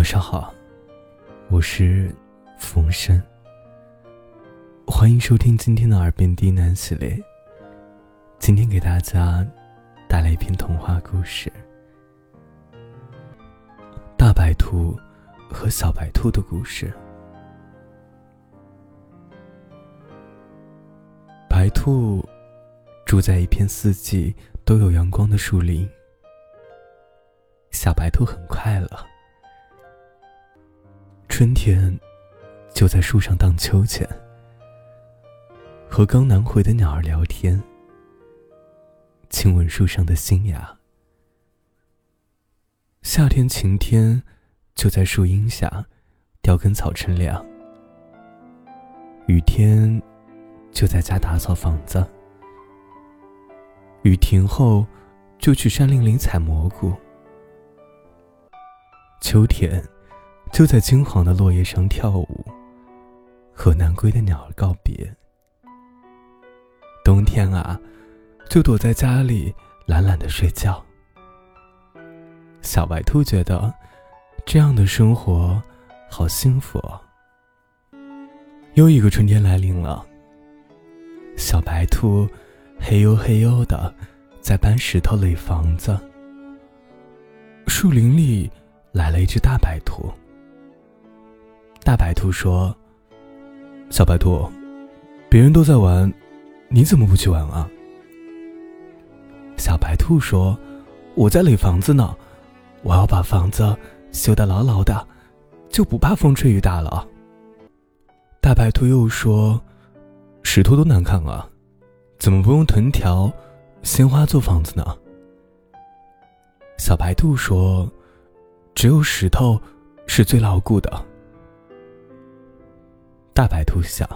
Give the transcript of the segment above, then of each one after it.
晚上好，我是冯生。欢迎收听今天的耳边低喃系列。今天给大家带来一篇童话故事《大白兔和小白兔的故事》。白兔住在一片四季都有阳光的树林，小白兔很快乐。春天，就在树上荡秋千，和刚南回的鸟儿聊天，亲吻树上的新芽。夏天晴天，就在树荫下叼根草乘凉。雨天，就在家打扫房子。雨停后，就去山林里采蘑菇。秋天。就在金黄的落叶上跳舞，和南归的鸟儿告别。冬天啊，就躲在家里懒懒的睡觉。小白兔觉得这样的生活好幸福。又一个春天来临了，小白兔嘿呦嘿呦的在搬石头垒房子。树林里来了一只大白兔。大白兔说：“小白兔，别人都在玩，你怎么不去玩啊？”小白兔说：“我在垒房子呢，我要把房子修得牢牢的，就不怕风吹雨打了。”大白兔又说：“石头多难看啊，怎么不用藤条、鲜花做房子呢？”小白兔说：“只有石头是最牢固的。”大白兔想：“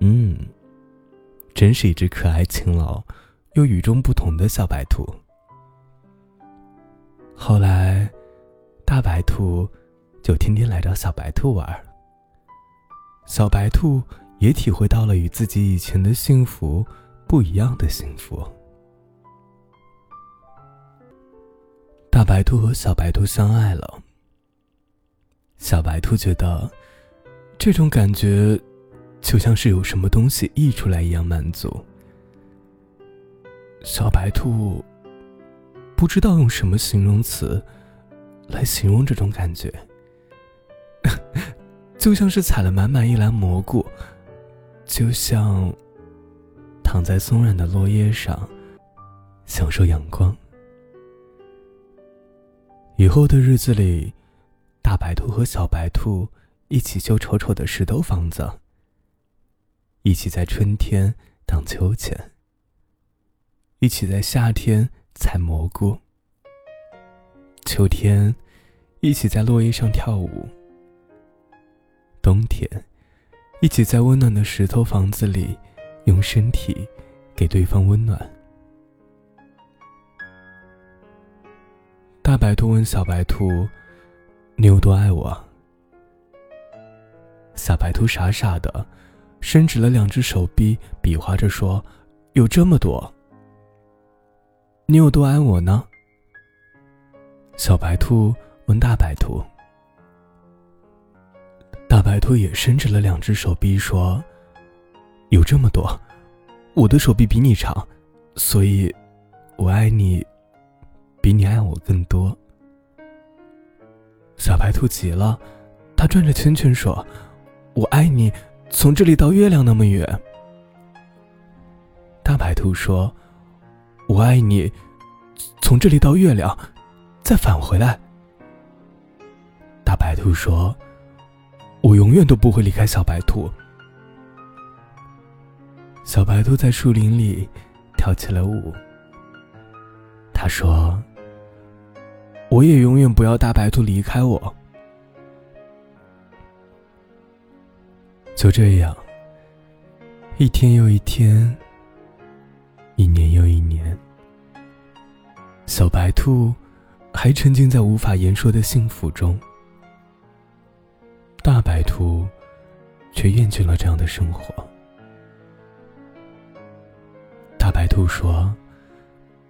嗯，真是一只可爱、勤劳又与众不同的小白兔。”后来，大白兔就天天来找小白兔玩。小白兔也体会到了与自己以前的幸福不一样的幸福。大白兔和小白兔相爱了。小白兔觉得。这种感觉，就像是有什么东西溢出来一样满足。小白兔不知道用什么形容词来形容这种感觉，就像是采了满满一篮蘑菇，就像躺在松软的落叶上，享受阳光。以后的日子里，大白兔和小白兔。一起修丑丑的石头房子，一起在春天荡秋千，一起在夏天采蘑菇，秋天一起在落叶上跳舞，冬天一起在温暖的石头房子里用身体给对方温暖。大白兔问小白兔：“你有多爱我？”小白兔傻傻的，伸直了两只手臂，比划着说：“有这么多。”你有多爱我呢？小白兔问大白兔。大白兔也伸直了两只手臂说：“有这么多，我的手臂比你长，所以，我爱你，比你爱我更多。”小白兔急了，它转着圈圈说。我爱你，从这里到月亮那么远。大白兔说：“我爱你，从这里到月亮，再返回来。”大白兔说：“我永远都不会离开小白兔。”小白兔在树林里跳起了舞。他说：“我也永远不要大白兔离开我。”就这样，一天又一天，一年又一年，小白兔还沉浸在无法言说的幸福中。大白兔却厌倦了这样的生活。大白兔说：“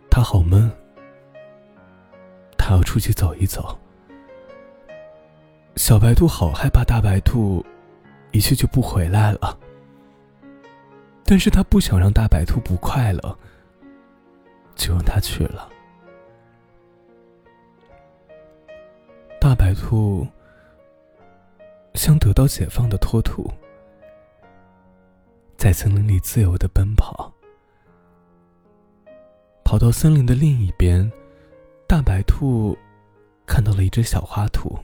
它好闷，它要出去走一走，小白兔好害怕大白兔一去就不回来了，但是他不想让大白兔不快乐，就让他去了。大白兔像得到解放的脱兔，在森林里自由的奔跑。跑到森林的另一边，大白兔看到了一只小花兔。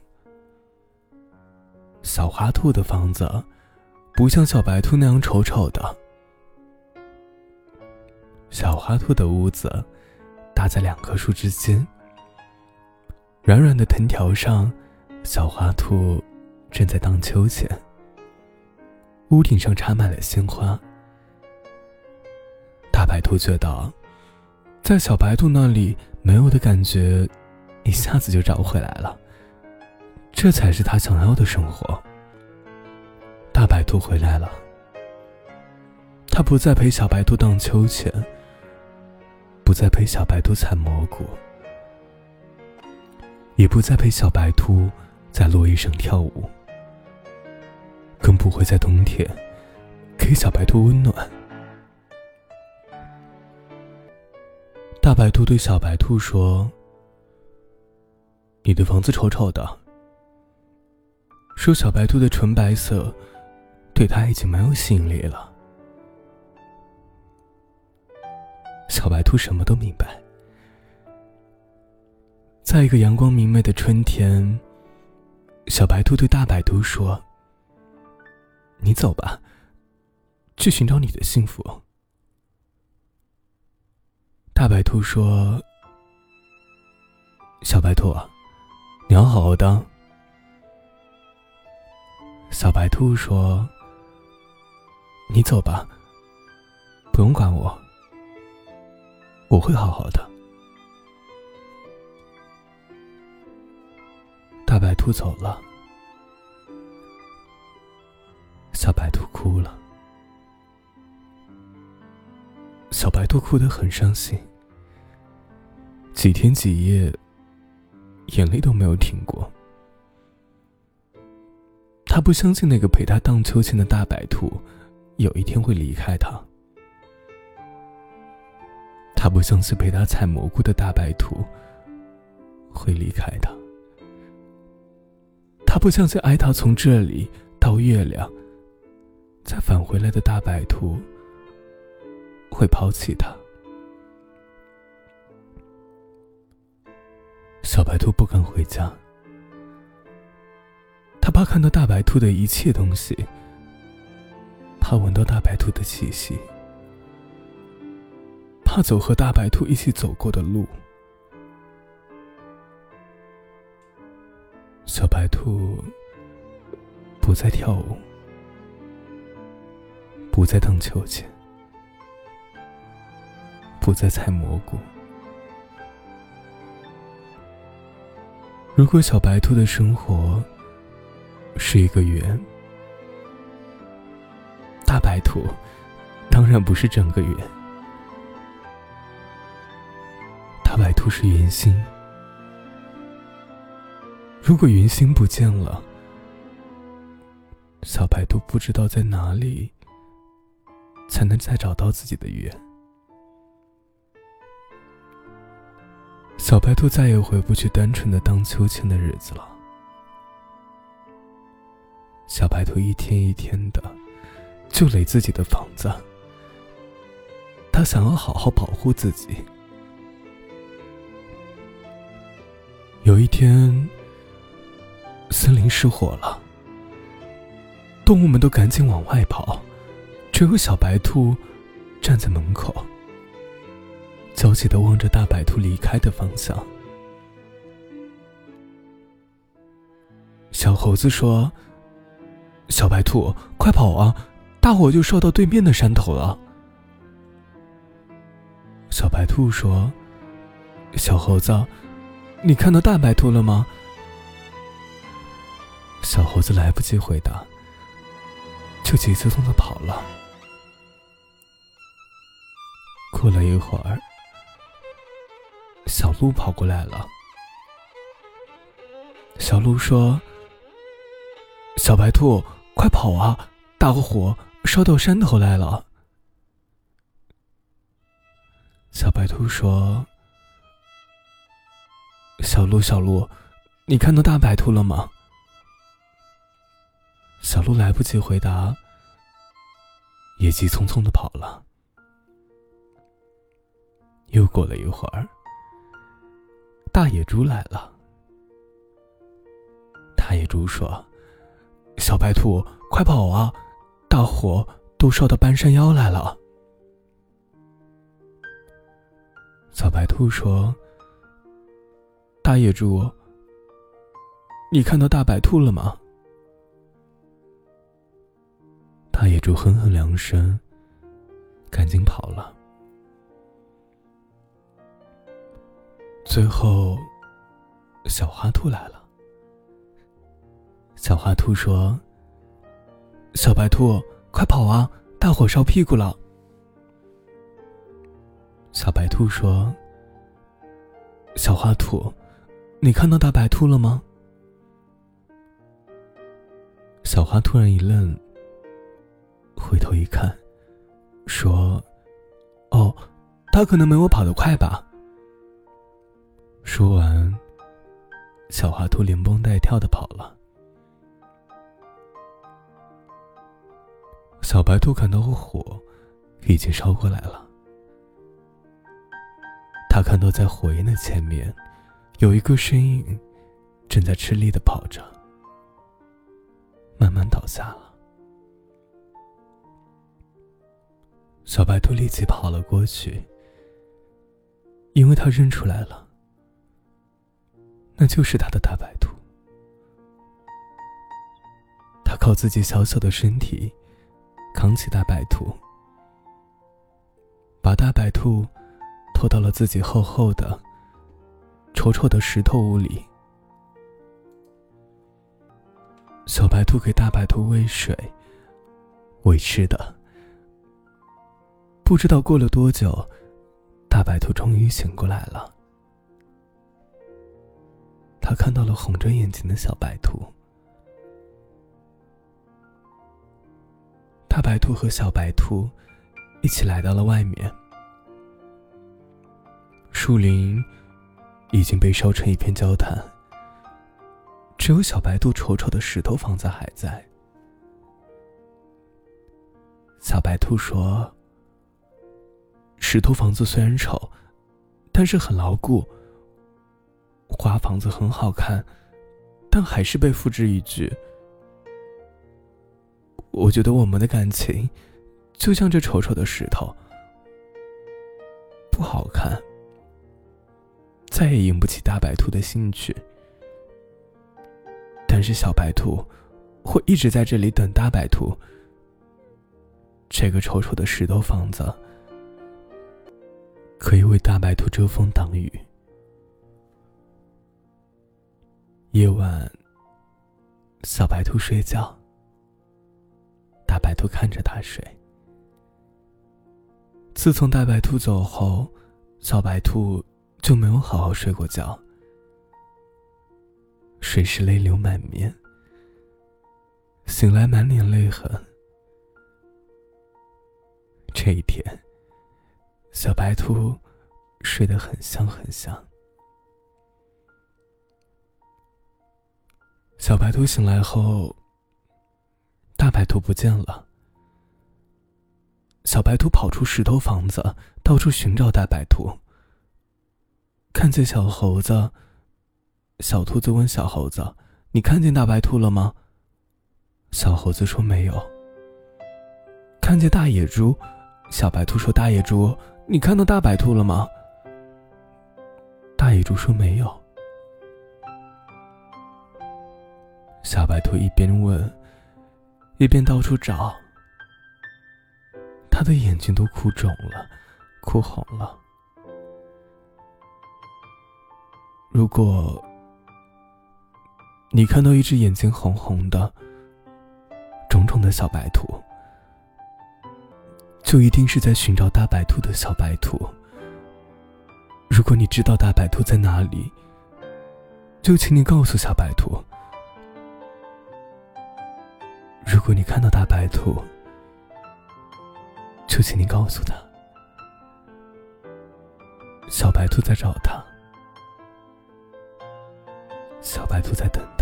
小花兔的房子不像小白兔那样丑丑的。小花兔的屋子搭在两棵树之间，软软的藤条上，小花兔正在荡秋千。屋顶上插满了鲜花。大白兔觉得，在小白兔那里没有的感觉，一下子就找回来了。这才是他想要的生活。大白兔回来了，他不再陪小白兔荡秋千，不再陪小白兔采蘑菇，也不再陪小白兔在落叶上跳舞，更不会在冬天给小白兔温暖。大白兔对小白兔说：“你的房子丑丑的。”说小白兔的纯白色，对他已经没有吸引力了。小白兔什么都明白。在一个阳光明媚的春天，小白兔对大白兔说：“你走吧，去寻找你的幸福。”大白兔说：“小白兔，你要好好当。”小白兔说：“你走吧，不用管我，我会好好的。”大白兔走了，小白兔哭了，小白兔哭得很伤心，几天几夜，眼泪都没有停过。他不相信那个陪他荡秋千的大白兔有一天会离开他。他不相信陪他采蘑菇的大白兔会离开他。他不相信爱他从这里到月亮再返回来的大白兔会抛弃他。小白兔不敢回家。怕看到大白兔的一切东西，怕闻到大白兔的气息，怕走和大白兔一起走过的路。小白兔不再跳舞，不再荡秋千，不再采蘑菇。如果小白兔的生活，是一个圆，大白兔当然不是整个圆，大白兔是圆心。如果圆心不见了，小白兔不知道在哪里才能再找到自己的圆。小白兔再也回不去单纯的荡秋千的日子了。小白兔一天一天的就垒自己的房子，他想要好好保护自己。有一天，森林失火了，动物们都赶紧往外跑，只有小白兔站在门口，焦急的望着大白兔离开的方向。小猴子说。小白兔，快跑啊！大火就烧到对面的山头了。小白兔说：“小猴子，你看到大白兔了吗？”小猴子来不及回答，就急匆匆的跑了。过了一会儿，小鹿跑过来了。小鹿说：“小白兔，快跑啊！大火烧到山头来了。小白兔说：“小鹿，小鹿，你看到大白兔了吗？”小鹿来不及回答，也急匆匆的跑了。又过了一会儿，大野猪来了。大野猪说：“小白兔，快跑啊！大火都烧到半山腰来了。”小白兔说：“大野猪，你看到大白兔了吗？”大野猪哼哼两声，赶紧跑了。最后，小花兔来了。小花兔说：“小白兔，快跑啊！大火烧屁股了。”小白兔说：“小花兔，你看到大白兔了吗？”小花突然一愣，回头一看，说：“哦，它可能没我跑得快吧。”说完，小花兔连蹦带跳的跑了。小白兔看到火已经烧过来了，他看到在火焰的前面有一个身影正在吃力的跑着，慢慢倒下了。小白兔立即跑了过去，因为他认出来了。那就是他的大白兔，他靠自己小小的身体扛起大白兔，把大白兔拖到了自己厚厚的、丑丑的石头屋里。小白兔给大白兔喂水、喂吃的，不知道过了多久，大白兔终于醒过来了。他看到了红着眼睛的小白兔，白兔和小白兔一起来到了外面。树林已经被烧成一片焦炭，只有小白兔丑丑的石头房子还在。小白兔说：“石头房子虽然丑，但是很牢固。”花房子很好看，但还是被复制一句。我觉得我们的感情，就像这丑丑的石头，不好看，再也引不起大白兔的兴趣。但是小白兔会一直在这里等大白兔。这个丑丑的石头房子，可以为大白兔遮风挡雨。夜晚，小白兔睡觉，大白兔看着他睡。自从大白兔走后，小白兔就没有好好睡过觉，睡时泪流满面，醒来满脸泪痕。这一天，小白兔睡得很香很香。小白兔醒来后，大白兔不见了。小白兔跑出石头房子，到处寻找大白兔。看见小猴子，小兔子问小猴子：“你看见大白兔了吗？”小猴子说：“没有。”看见大野猪，小白兔说：“大野猪，你看到大白兔了吗？”大野猪说：“没有。”小白兔一边问，一边到处找。他的眼睛都哭肿了，哭红了。如果你看到一只眼睛红红的、肿肿的小白兔，就一定是在寻找大白兔的小白兔。如果你知道大白兔在哪里，就请你告诉小白兔。如果你看到大白兔，就请你告诉他，小白兔在找他，小白兔在等他。